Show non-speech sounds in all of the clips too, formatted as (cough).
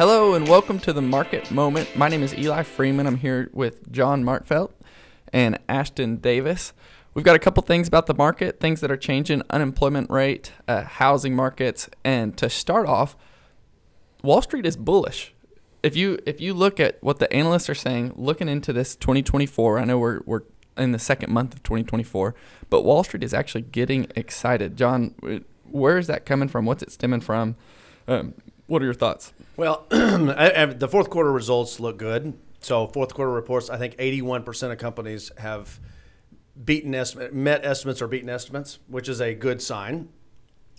Hello and welcome to the Market Moment. My name is Eli Freeman. I'm here with John Martfelt and Ashton Davis. We've got a couple things about the market, things that are changing, unemployment rate, uh, housing markets, and to start off, Wall Street is bullish. If you if you look at what the analysts are saying, looking into this 2024, I know we're we're in the second month of 2024, but Wall Street is actually getting excited. John, where is that coming from? What's it stemming from? Um, what are your thoughts? Well, (clears throat) the fourth quarter results look good. So fourth quarter reports, I think 81% of companies have beaten estimate, met estimates or beaten estimates, which is a good sign.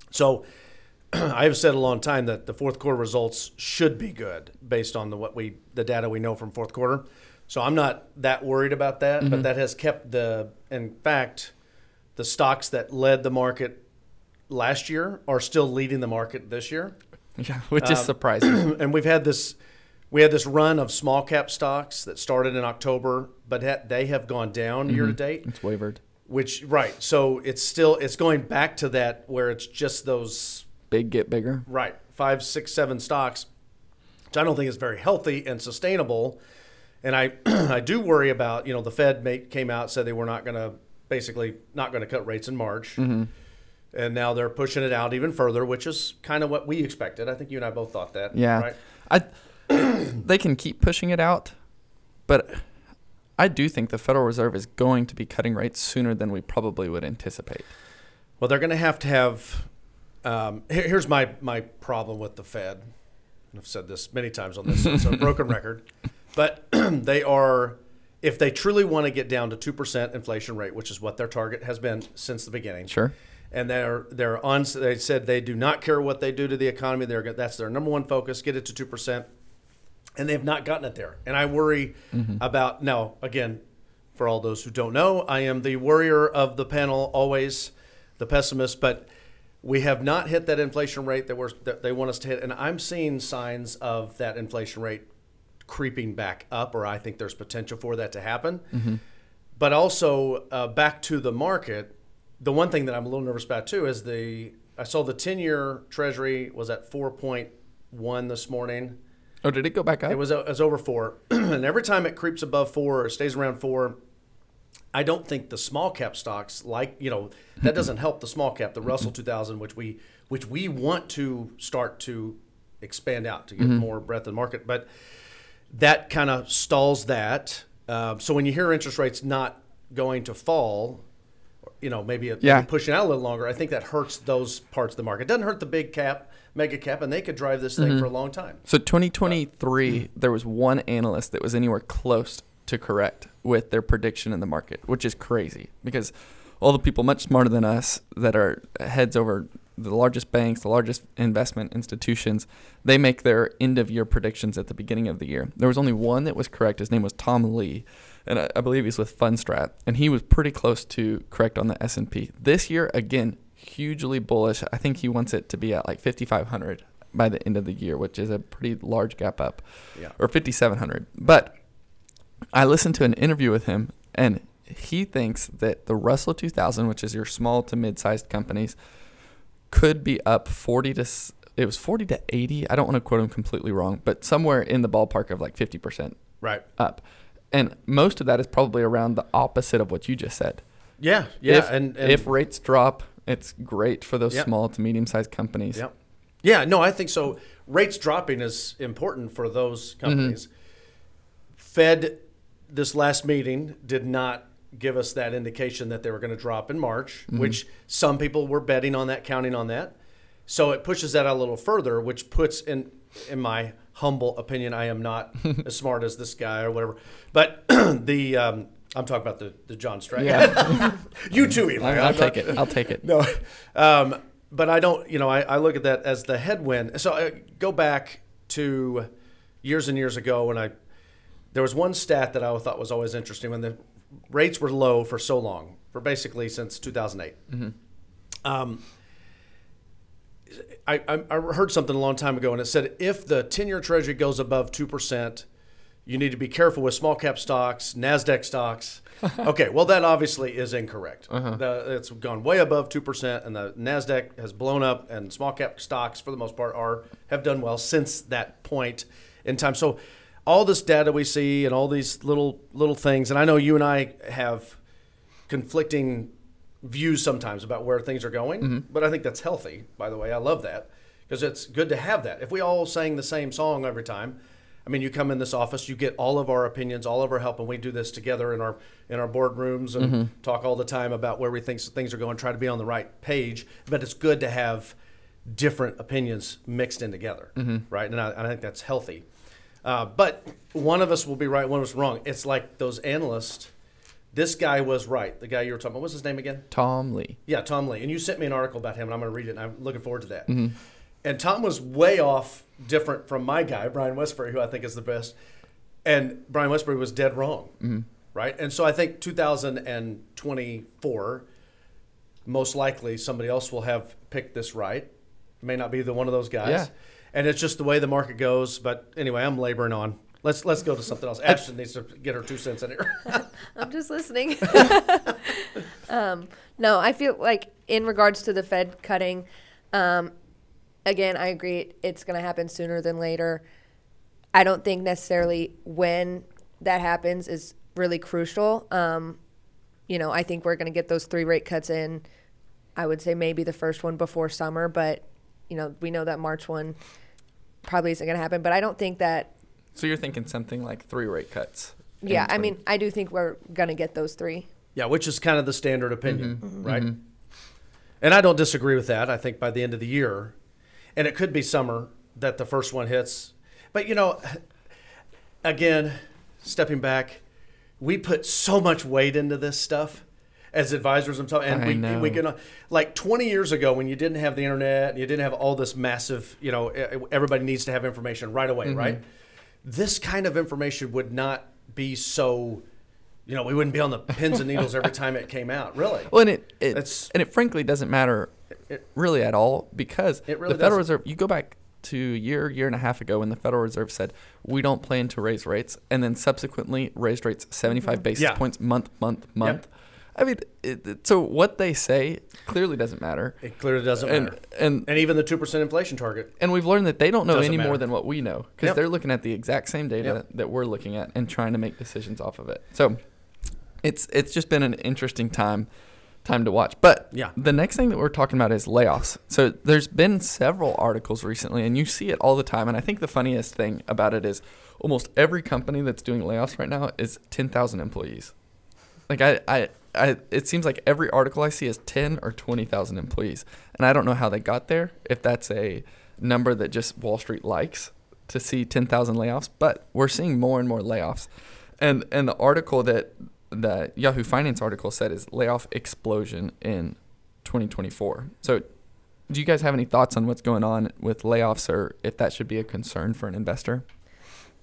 So (clears throat) I have said a long time that the fourth quarter results should be good based on the what we the data we know from fourth quarter. So I'm not that worried about that, mm-hmm. but that has kept the in fact the stocks that led the market last year are still leading the market this year. Yeah, which is um, surprising. (clears throat) and we've had this we had this run of small cap stocks that started in October, but ha- they have gone down mm-hmm. year to date. It's wavered. Which right, so it's still it's going back to that where it's just those big get bigger. Right, five, six, seven stocks, which I don't think is very healthy and sustainable. And I (clears throat) I do worry about you know the Fed made, came out said they were not going to basically not going to cut rates in March. Mm-hmm and now they're pushing it out even further, which is kind of what we expected. I think you and I both thought that. Yeah, right? I (clears throat) they can keep pushing it out, but I do think the Federal Reserve is going to be cutting rates sooner than we probably would anticipate. Well, they're going to have to have. Um, here's my my problem with the Fed. I've said this many times on this, so it's a broken (laughs) record. But (clears throat) they are, if they truly want to get down to two percent inflation rate, which is what their target has been since the beginning. Sure and they're they're on. They said they do not care what they do to the economy. They're that's their number one focus. Get it to two percent, and they've not gotten it there. And I worry mm-hmm. about now again. For all those who don't know, I am the worrier of the panel, always the pessimist. But we have not hit that inflation rate that, we're, that they want us to hit, and I'm seeing signs of that inflation rate creeping back up, or I think there's potential for that to happen. Mm-hmm. But also uh, back to the market the one thing that I'm a little nervous about too is the I saw the 10 year Treasury was at 4.1 this morning. Oh, did it go back up? It was it was over four, (clears throat) and every time it creeps above four or stays around four, I don't think the small cap stocks like you know that doesn't help the small cap, the Russell 2000, which we which we want to start to expand out to get mm-hmm. more breadth in the market, but that kind of stalls that. Uh, so when you hear interest rates not going to fall, you know, maybe a, yeah. pushing out a little longer, I think that hurts those parts of the market. It doesn't hurt the big cap, mega cap, and they could drive this thing mm-hmm. for a long time. So 2023, there was one analyst that was anywhere close to correct with their prediction in the market, which is crazy because all the people much smarter than us that are heads over the largest banks, the largest investment institutions, they make their end of year predictions at the beginning of the year. There was only one that was correct. His name was Tom Lee and I, I believe he's with Fundstrat, and he was pretty close to correct on the S and P this year. Again, hugely bullish. I think he wants it to be at like 5,500 by the end of the year, which is a pretty large gap up, yeah. or 5,700. But I listened to an interview with him, and he thinks that the Russell 2000, which is your small to mid-sized companies, could be up 40 to it was 40 to 80. I don't want to quote him completely wrong, but somewhere in the ballpark of like 50% right up. And most of that is probably around the opposite of what you just said. Yeah, yeah. If, and, and if rates drop, it's great for those yep. small to medium sized companies. Yeah. Yeah, no, I think so. Rates dropping is important for those mm-hmm. companies. Mm-hmm. Fed this last meeting did not give us that indication that they were going to drop in March, mm-hmm. which some people were betting on that, counting on that. So it pushes that out a little further, which puts in in my humble opinion, I am not (laughs) as smart as this guy or whatever. But (clears throat) the um, I'm talking about the the John Stratton. Yeah. (laughs) you too, Eli. I'll, I'll take it. I'll take it. (laughs) No, um, but I don't. You know, I, I look at that as the headwind. So I go back to years and years ago when I there was one stat that I thought was always interesting when the rates were low for so long, for basically since 2008. Mm-hmm. Um, I, I heard something a long time ago, and it said if the 10 year treasury goes above 2%, you need to be careful with small cap stocks, Nasdaq stocks. (laughs) okay, well that obviously is incorrect. Uh-huh. The, it's gone way above two percent, and the Nasdaq has blown up, and small cap stocks for the most part are have done well since that point in time. So all this data we see and all these little little things, and I know you and I have conflicting views sometimes about where things are going, mm-hmm. but I think that's healthy. By the way, I love that because it's good to have that. If we all sang the same song every time, I mean, you come in this office, you get all of our opinions, all of our help, and we do this together in our in our boardrooms and mm-hmm. talk all the time about where we think things are going, try to be on the right page. But it's good to have different opinions mixed in together, mm-hmm. right? And I, I think that's healthy. Uh, but one of us will be right, one of us wrong. It's like those analysts. This guy was right. The guy you were talking about. What's his name again? Tom Lee. Yeah, Tom Lee. And you sent me an article about him, and I'm going to read it, and I'm looking forward to that. Mm-hmm. And Tom was way off different from my guy, Brian Wesbury, who I think is the best. And Brian Wesbury was dead wrong, Mm-hmm. right? And so I think 2024, most likely somebody else will have picked this right. May not be the one of those guys. Yeah. And it's just the way the market goes. But anyway, I'm laboring on. Let's let's go to something else. Ashton needs to get her two cents in here. (laughs) I'm just listening. (laughs) (laughs) um, no, I feel like in regards to the Fed cutting, um, again, I agree it's going to happen sooner than later. I don't think necessarily when that happens is really crucial. Um, you know, I think we're going to get those three rate cuts in. I would say maybe the first one before summer, but you know, we know that March one probably isn't going to happen. But I don't think that. So you're thinking something like three rate cuts? Yeah, I mean, I do think we're going to get those three. Yeah, which is kind of the standard opinion, mm-hmm. Mm-hmm. right? And I don't disagree with that. I think by the end of the year, and it could be summer that the first one hits. But you know, again, stepping back, we put so much weight into this stuff as advisors and stuff, and I we know. we can like 20 years ago when you didn't have the internet, you didn't have all this massive, you know, e- everybody needs to have information right away, mm-hmm. right? This kind of information would not be so. You know, we wouldn't be on the pins and needles every time it came out. Really, (laughs) Well, and it, it It's- and it frankly doesn't matter It- really at all because It really the Federal doesn't. Reserve. You go back to a year, year and a half ago when the Federal Reserve said we don't plan to raise rates, and then subsequently raised rates 75 mm-hmm. basis Yeah. points month, month, month. I mean, it, it- so what they say clearly doesn't matter, it clearly doesn't and matter. and And even the two percent inflation target. and we've learned that they don't know any matter. more than what we know because Yep. they're looking at the exact same data Yep. that we're looking at and trying to make decisions off of it. So it's it's just been an interesting time time to watch. But Yeah. the next thing that we're talking about is layoffs. So there's been several articles recently and you see it all the time and I think the funniest thing about it is almost every company that's doing layoffs right now is 10,000 employees. Like I, I, I, it seems like every article I see is ten or twenty thousand employees, and I don't know how they got there. If that's a number that just Wall Street likes to see ten thousand layoffs, but we're seeing more and more layoffs, and and the article that the Yahoo Finance article said is layoff explosion in 2024. So, do you guys have any thoughts on what's going on with layoffs, or if that should be a concern for an investor?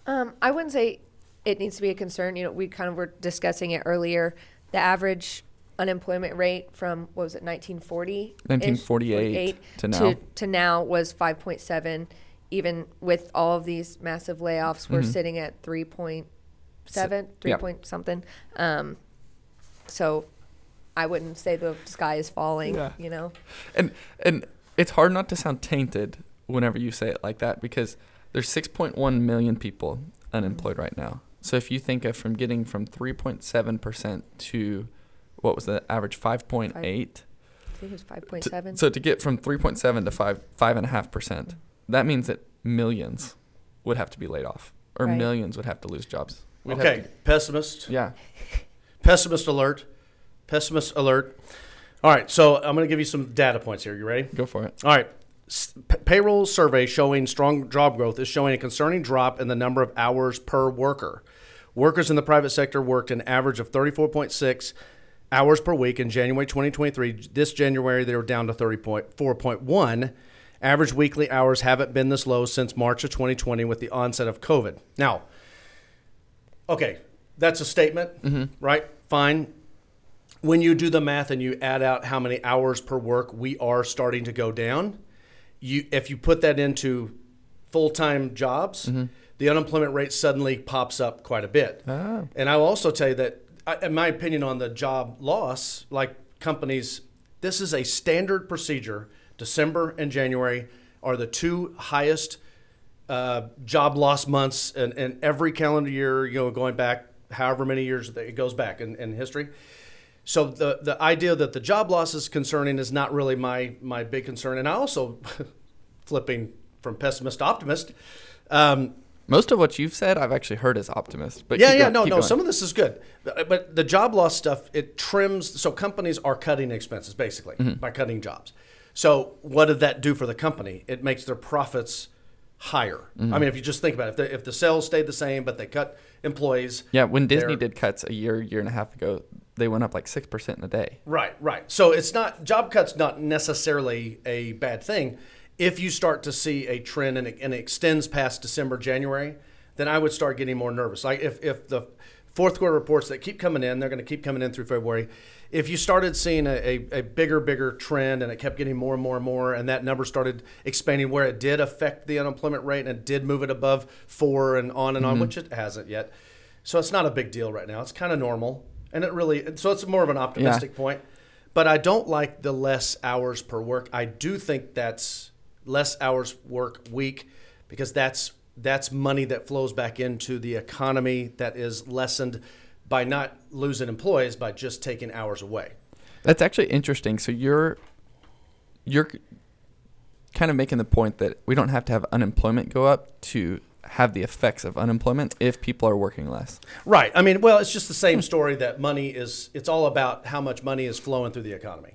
Um, I wouldn't say it needs to be a concern. You know, we kind of were discussing it earlier. The average unemployment rate from what was it, 1940? 1948 to now. To, to now was 5.7. Even with all of these massive layoffs, we're Mhm. sitting at 3.7, So- 3 yeah. point something. Um, so I wouldn't say the sky is falling. Yeah. You know. and and it's hard not to sound tainted whenever you say it like that because there's 6.1 million people unemployed right now. So if you think of from getting from 3.7 percent to what was the average 5.8, I think it was 5.7. so to get from 3.7 to five five and a half percent, that means that millions would have to be laid off, or Right. millions would have to lose jobs. We'd Okay, to- pessimist. yeah. (laughs) Pessimist alert. Pessimist alert. All right, so I'm going to give you some data points here. You ready? Go for it. All right. S- p- payroll survey showing strong job growth is showing a concerning drop in the number of hours per worker. Workers in the private sector worked an average of 34.6 hours per week in January 2023. This January, they were down to 34.1. Average weekly hours haven't been this low since March of 2020 with the onset of COVID. Now, okay, that's a statement, mm-hmm. right? Fine when you do the math and you add out how many hours per work we are starting to go down, you if you put that into full-time jobs, mm-hmm. The unemployment rate suddenly pops up quite a bit. Oh. And I will also tell you that, I- in my opinion, on the job loss, like companies, this is a standard procedure. December and January are the two highest uh, job loss months in, in every calendar year, you know, going back however many years it goes back in, in history. So the the idea that the job loss is concerning is not really my my big concern. And I also, (laughs) flipping from pessimist to optimist, um, Most of what you've said, I've actually heard as optimist. But yeah, yeah, go- no, no. going. Some of this is good, but but the job loss stuff it trims. So companies are cutting expenses basically Mm-hmm. by cutting jobs. So what did that do for the company? It makes their profits higher. Mm-hmm. I mean, if you just think about it, if the, if the sales stayed the same but they cut employees, yeah, when Disney did cuts a year, year and a half ago, they went up like six percent in a day. Right, right. So it's not job cuts not necessarily a bad thing. If you start to see a trend and it, and it extends past December, January, then I would start getting more nervous. Like if, if the fourth quarter reports that keep coming in, they're going to keep coming in through February. If you started seeing a, a, a bigger, bigger trend and it kept getting more and more and more, and that number started expanding where it did affect the unemployment rate and it did move it above four and on and on, mm-hmm. which it hasn't yet. So it's not a big deal right now. It's kind of normal. And it really, so it's more of an optimistic point. But I don't like the less hours per work. I do think that's less hours work week because that's that's money that flows back into the economy that is lessened by not losing employees by just taking hours away. That's actually interesting. So you're you're kind of making the point that we don't have to have unemployment go up to have the effects of unemployment if people are working less. Right. I mean, well, it's just the same story that money is it's all about how much money is flowing through the economy.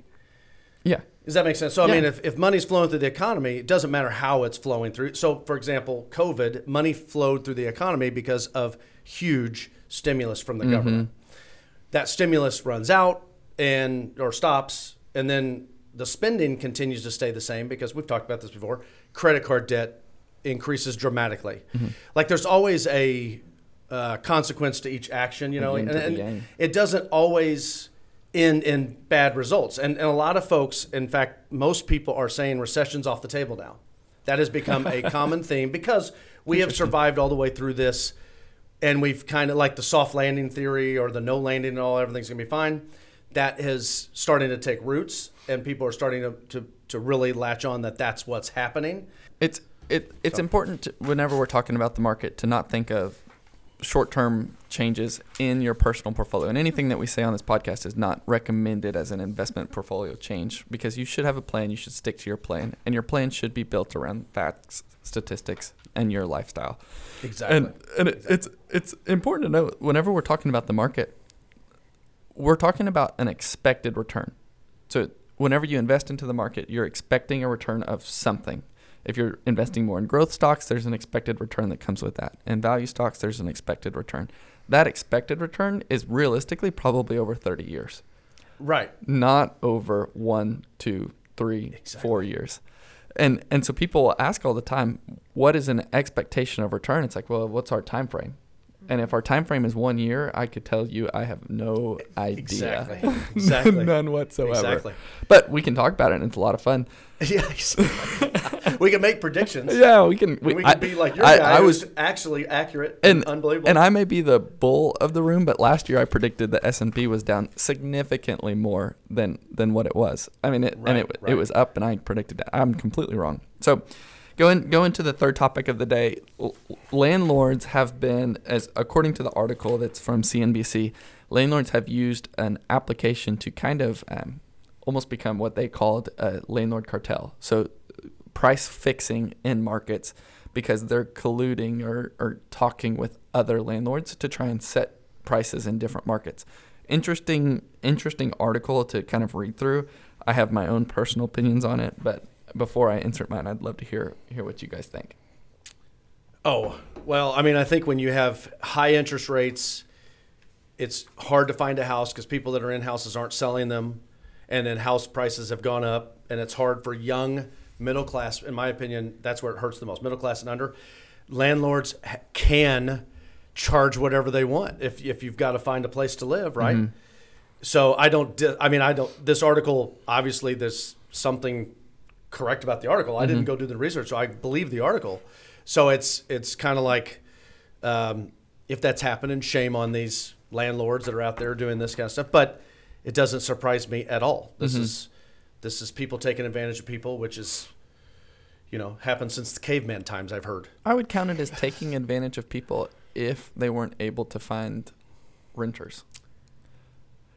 Yeah. Does that make sense? So, I mean, if, if money's flowing through the economy, it doesn't matter how it's flowing through. So, for example, COVID, money flowed through the economy because of huge stimulus from the government. That stimulus runs out and or stops, and then the spending continues to stay the same because we've talked about this before. Credit card debt increases dramatically. Like there's always a uh, consequence to each action, you know, yin and, and it doesn't always end in bad results. And, and a lot of folks, in fact, most people are saying recession's off the table now. That has become a (laughs) common theme because we have survived all the way through this and we've kind of like the soft landing theory or the no landing and all everything's to be fine. That is starting to take roots and people are starting to, to, to really latch on that that's what's happening. It's it it's important to, whenever we're talking about the market to not think of short-term changes in your personal portfolio. And anything that we say on this podcast is not recommended as an investment portfolio change because you should have a plan, you should stick to your plan, and your plan should be built around facts, statistics, and your lifestyle. Exactly. And and it, it's it's important to note whenever we're talking about the market, we're talking about an expected return. So whenever you invest into the market, you're expecting a return of something. If you're investing more in growth stocks, there's an expected return that comes with that. In value stocks, there's an expected return. That expected return is realistically probably over 30 years, right. not over one, two, three, four years. And and so people will ask all the time, what is an expectation of return? It's like, well, what's our time frame? And if our time frame is one year, I could tell you I have no idea. Exactly. (laughs) Exactly. None whatsoever. Exactly. But we can talk about it and it's a lot of fun. (laughs) Exactly. We can make predictions. (laughs) Yeah, we can. We, We, can I, be like your I, guy I was actually accurate and, and unbelievable. And I may be the bull of the room, but last year I predicted the S and P was down significantly more than than what it was. I mean, it, and it right. it was up, and I predicted that. I'm completely wrong. So, going going to the third topic of the day, landlords have been, as according to the article that's from CNBC, landlords have used an application to kind of um, almost become what they called a landlord cartel. So, price fixing in markets because they're colluding or, or talking with other landlords to try and set prices in different markets. Interesting, interesting article to kind of read through. I have my own personal opinions on it, but before I insert mine, I'd love to hear hear what you guys think. oh, well, I mean, I think when you have high interest rates, it's hard to find a house because people that are in houses aren't selling them. And then house prices have gone up, and it's hard for young middle class. In my opinion, that's where it hurts the most. Middle class and under, landlords ha- can charge whatever they want if if you've got to find a place to live, right? Mm-hmm. So I don't. I mean, I don't. This article obviously there's something correct about the article. I didn't mm-hmm. go do the research, so I believe the article. So it's it's kind of like um, if that's happening, shame on these landlords that are out there doing this kind of stuff. But it doesn't surprise me at all. This mm-hmm. is this is people taking advantage of people, which is you know happened since the caveman times. I've heard. I would count it as taking advantage of people if they weren't able to find renters.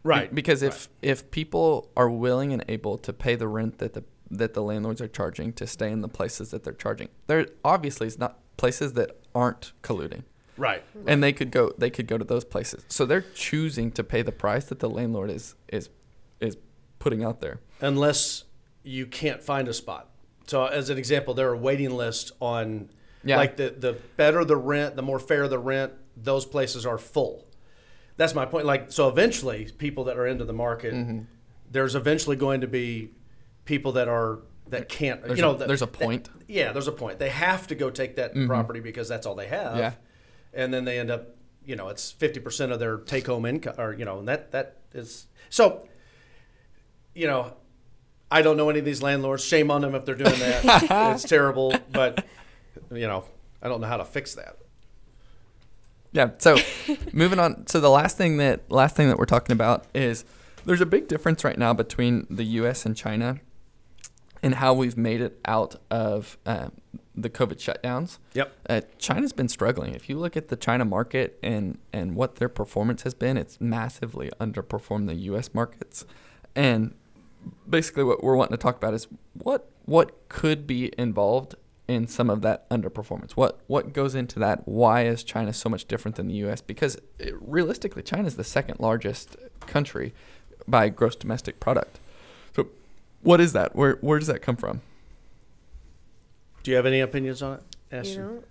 Be- because if if people are willing and able to pay the rent that the that the landlords are charging to stay in the places that they're charging, there obviously is not places that aren't colluding. right, And they could go they could go to those places. So they're choosing to pay the price that the landlord is is is putting out there. unless you can't find a spot. So, as an example, there are waiting lists on Yeah. like the the better the rent, the more fair the rent. Those places are full. That's my point. Like, so eventually, people that are into the market, Mm-hmm. there's eventually going to be people that are that can't. There's you know, a- that- there's a point. Mm-hmm. yeah, there's a point. They have to go take that property because that's all they have. Yeah. and then they end up, you know, it's fifty percent of their take home income, or you know, and that that is so. You know, I don't know any of these landlords. Shame on them if they're doing that. (laughs) it's terrible, but you know, I don't know how to fix that. Yeah. So moving on. So the last thing that last thing that we're talking about is there's a big difference right now between the U.S. and China, and how we've made it out of uh, the COVID shutdowns. Yep. Uh, China's been struggling. If you look at the China market and and what their performance has been, it's massively underperformed the U.S. markets. And basically, what we're wanting to talk about is what what could be involved in some of that underperformance. What what goes into that? Why is China so much different than the U.S.? Because it, realistically, China is the second largest country by gross domestic product. So, what is that? Where where does that come from? Do you have any opinions on it, Ashton? You know,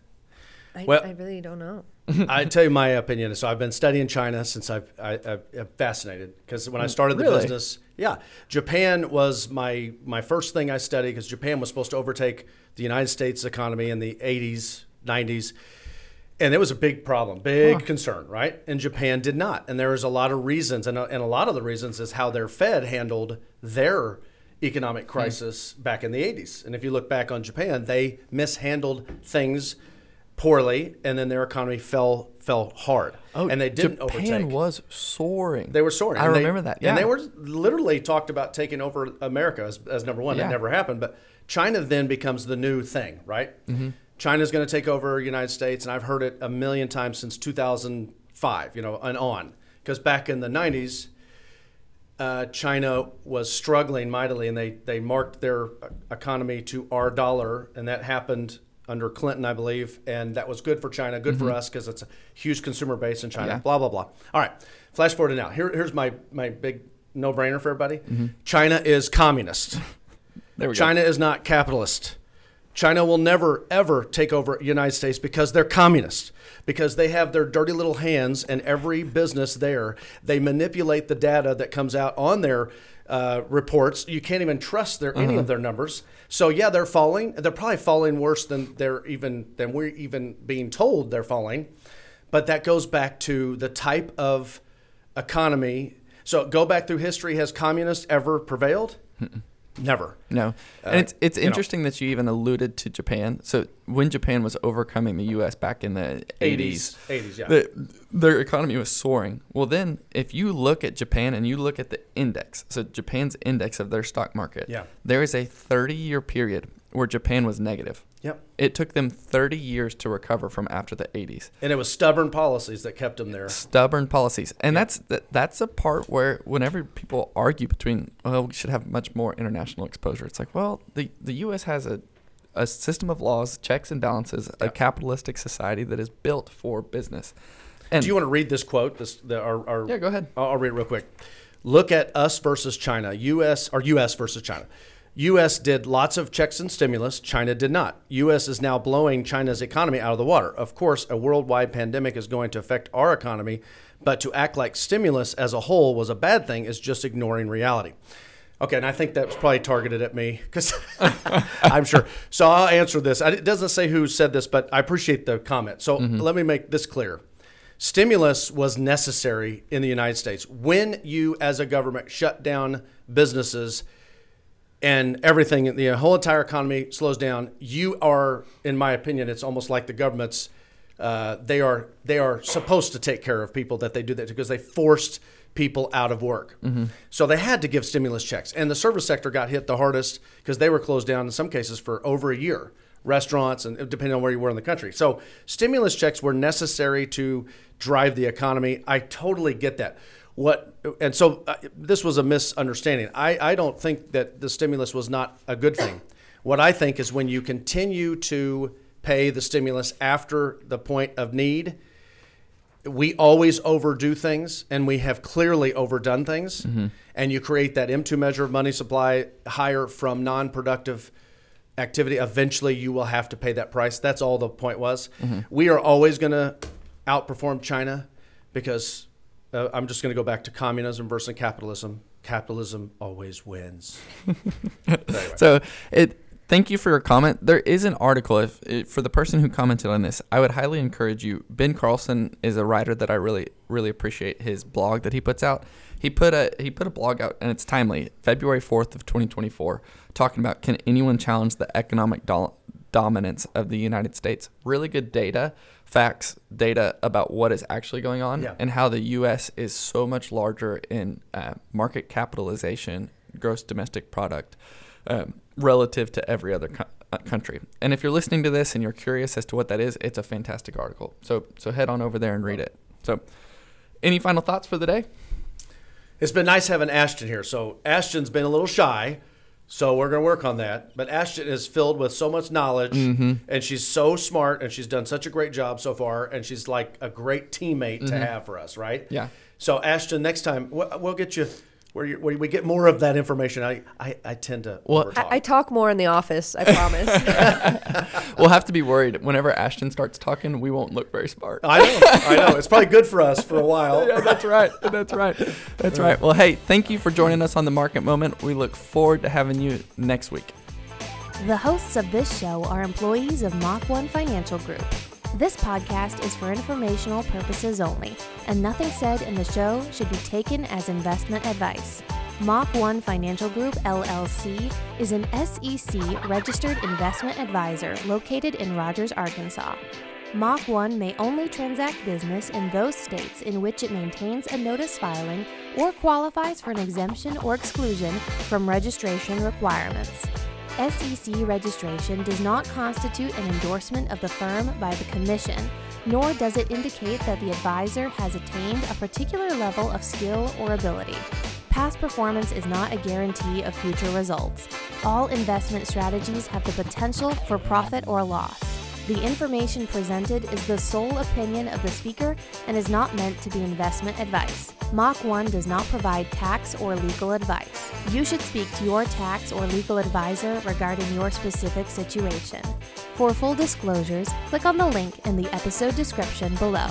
I, Well- I really don't know. I tell you my opinion. So I've been studying China since I've, I, I've, I'm fascinated because when I mm, started the Really? business, yeah, Japan was my my first thing I studied because Japan was supposed to overtake the United States economy in the 80s, 90s, and it was a big problem, big concern, right? And Japan did not, and there was a lot of reasons, and a, and a lot of the reasons is how their Fed handled their economic hmm. crisis back in the 80s. And if you look back on Japan, they mishandled things poorly, and then their economy fell fell hard. Oh, and they didn't Japan overtake. was soaring. They were soaring. I And they- remember that. Yeah. And they were literally talked about taking over America as, as number one. Yeah. It never happened. But China then becomes the new thing, right? Mm-hmm. China's going to take over United States, and I've heard it a million times since 2005, you know, and on. Because back in the 90s, uh, China was struggling mightily, and they, they marked their economy to our dollar, and that happened under Clinton, I believe, and that was good for China, good for us because it's a huge consumer base in China. Mm-hmm. Yeah. Blah blah blah. All right, flash forward to now. Here, here's my my big no brainer for everybody. Mm-hmm. China is communist. there we China is not capitalist. China will never ever take over United States because they're communist. Because they have their dirty little hands in every business there. They manipulate the data that comes out on their uh, reports. You can't even trust their any of their numbers. So yeah, they're falling. They're probably falling worse than they're even than we're even being told they're falling. But that goes back to the type of economy. So go back through history. Has communist ever prevailed? Never. No, and Uh, it's it's you know. interesting that you even alluded to Japan. So when Japan was overcoming the U.S. back in the 80s, 80s, yeah. the, their economy was soaring. Well, then if you look at Japan and you look at the index, so Japan's index of their stock market, Yeah. there is a 30-year period where Japan was negative. Yep. It took them 30 years to recover from after the 80s. And it was stubborn policies that kept them there. stubborn policies and that's that, that's a part where whenever people argue between well we should have much more international exposure it's like well the the US has a a system of laws checks and balances a capitalistic society that is built for business and Do you want to read this quote? This the, our, our, yeah go ahead I'll, I'll read it real quick. Look at us versus China. U.S. or U.S. versus China. U.S. did lots of checks and stimulus. China did not. U.S. is now blowing China's economy out of the water. Of course, a worldwide pandemic is going to affect our economy, but to act like stimulus as a whole was a bad thing is just ignoring reality. Okay, and I think that was probably targeted at me because (laughs) I'm sure. So I'll answer this. It doesn't say who said this, but I appreciate the comment. So mm-hmm. let me make this clear. Stimulus was necessary in the United States. When you, as a government, shut down businesses and everything, the whole entire economy slows down, you are, in my opinion, it's almost like the government's uh, they are they are supposed to take care of people that they do that because they forced people out of work. So they had to give stimulus checks, and the service sector got hit the hardest because they were closed down in some cases for over a year. Restaurants and depending on where you were in the country. So stimulus checks were necessary to drive the economy. I totally get that. What and so uh, this was a misunderstanding. I, I don't think that the stimulus was not a good thing. What I think is when you continue to pay the stimulus after the point of need, we always overdo things and we have clearly overdone things. And you create that M2 measure of money supply higher from non productive activity. Eventually, you will have to pay that price. That's all the point was. We are always going to outperform China because uh, I'm just going to go back to communism versus capitalism. Capitalism always wins. (laughs) So it. Thank you for your comment. There is an article. If, if for the person who commented on this, I would highly encourage you. Ben Carlson is a writer that I really really appreciate his blog that he puts out. He put a he put a blog out and it's timely. February fourth of 2024, talking about can anyone challenge the economic do- dominance of the United States? Really good data, facts, data about what is actually going on Yeah. and how the U.S. is so much larger in uh, market capitalization, gross domestic product, um, relative to every other co- uh, country. And if you're listening to this and you're curious as to what that is, it's a fantastic article. So so head on over there and read it. So, any final thoughts for the day? It's been nice having Ashton here. So Ashton's been a little shy, so we're going to work on that. But Ashton is filled with so much knowledge, mm-hmm. and she's so smart, and she's done such a great job so far, and she's like a great teammate to mm-hmm. have for us, right? Yeah. So Ashton, next time we'll, we'll get you where, you where we get more of that information. I I, I tend to Well. I, I talk more in the office. I promise. (laughs) We'll have to be worried whenever Ashton starts talking. We won't look very smart. I know, I know. It's probably good for us for a while. (laughs) yeah, that's right. That's right. That's right. Well, hey, thank you for joining us on the Market Moment. We look forward to having you next week. The hosts of this show are employees of Mach 1 Financial Group. This podcast is for informational purposes only, and nothing said in the show should be taken as investment advice. Mach 1 Financial Group LLC is an SEC registered investment advisor located in Rogers, Arkansas. Mach 1 may only transact business in those states in which it maintains a notice filing or qualifies for an exemption or exclusion from registration requirements. SEC registration does not constitute an endorsement of the firm by the Commission, nor does it indicate that the advisor has attained a particular level of skill or ability. Past performance is not a guarantee of future results. All investment strategies have the potential for profit or loss. The information presented is the sole opinion of the speaker and is not meant to be investment advice. Mach 1 does not provide tax or legal advice. You should speak to your tax or legal advisor regarding your specific situation. For full disclosures, click on the link in the episode description below.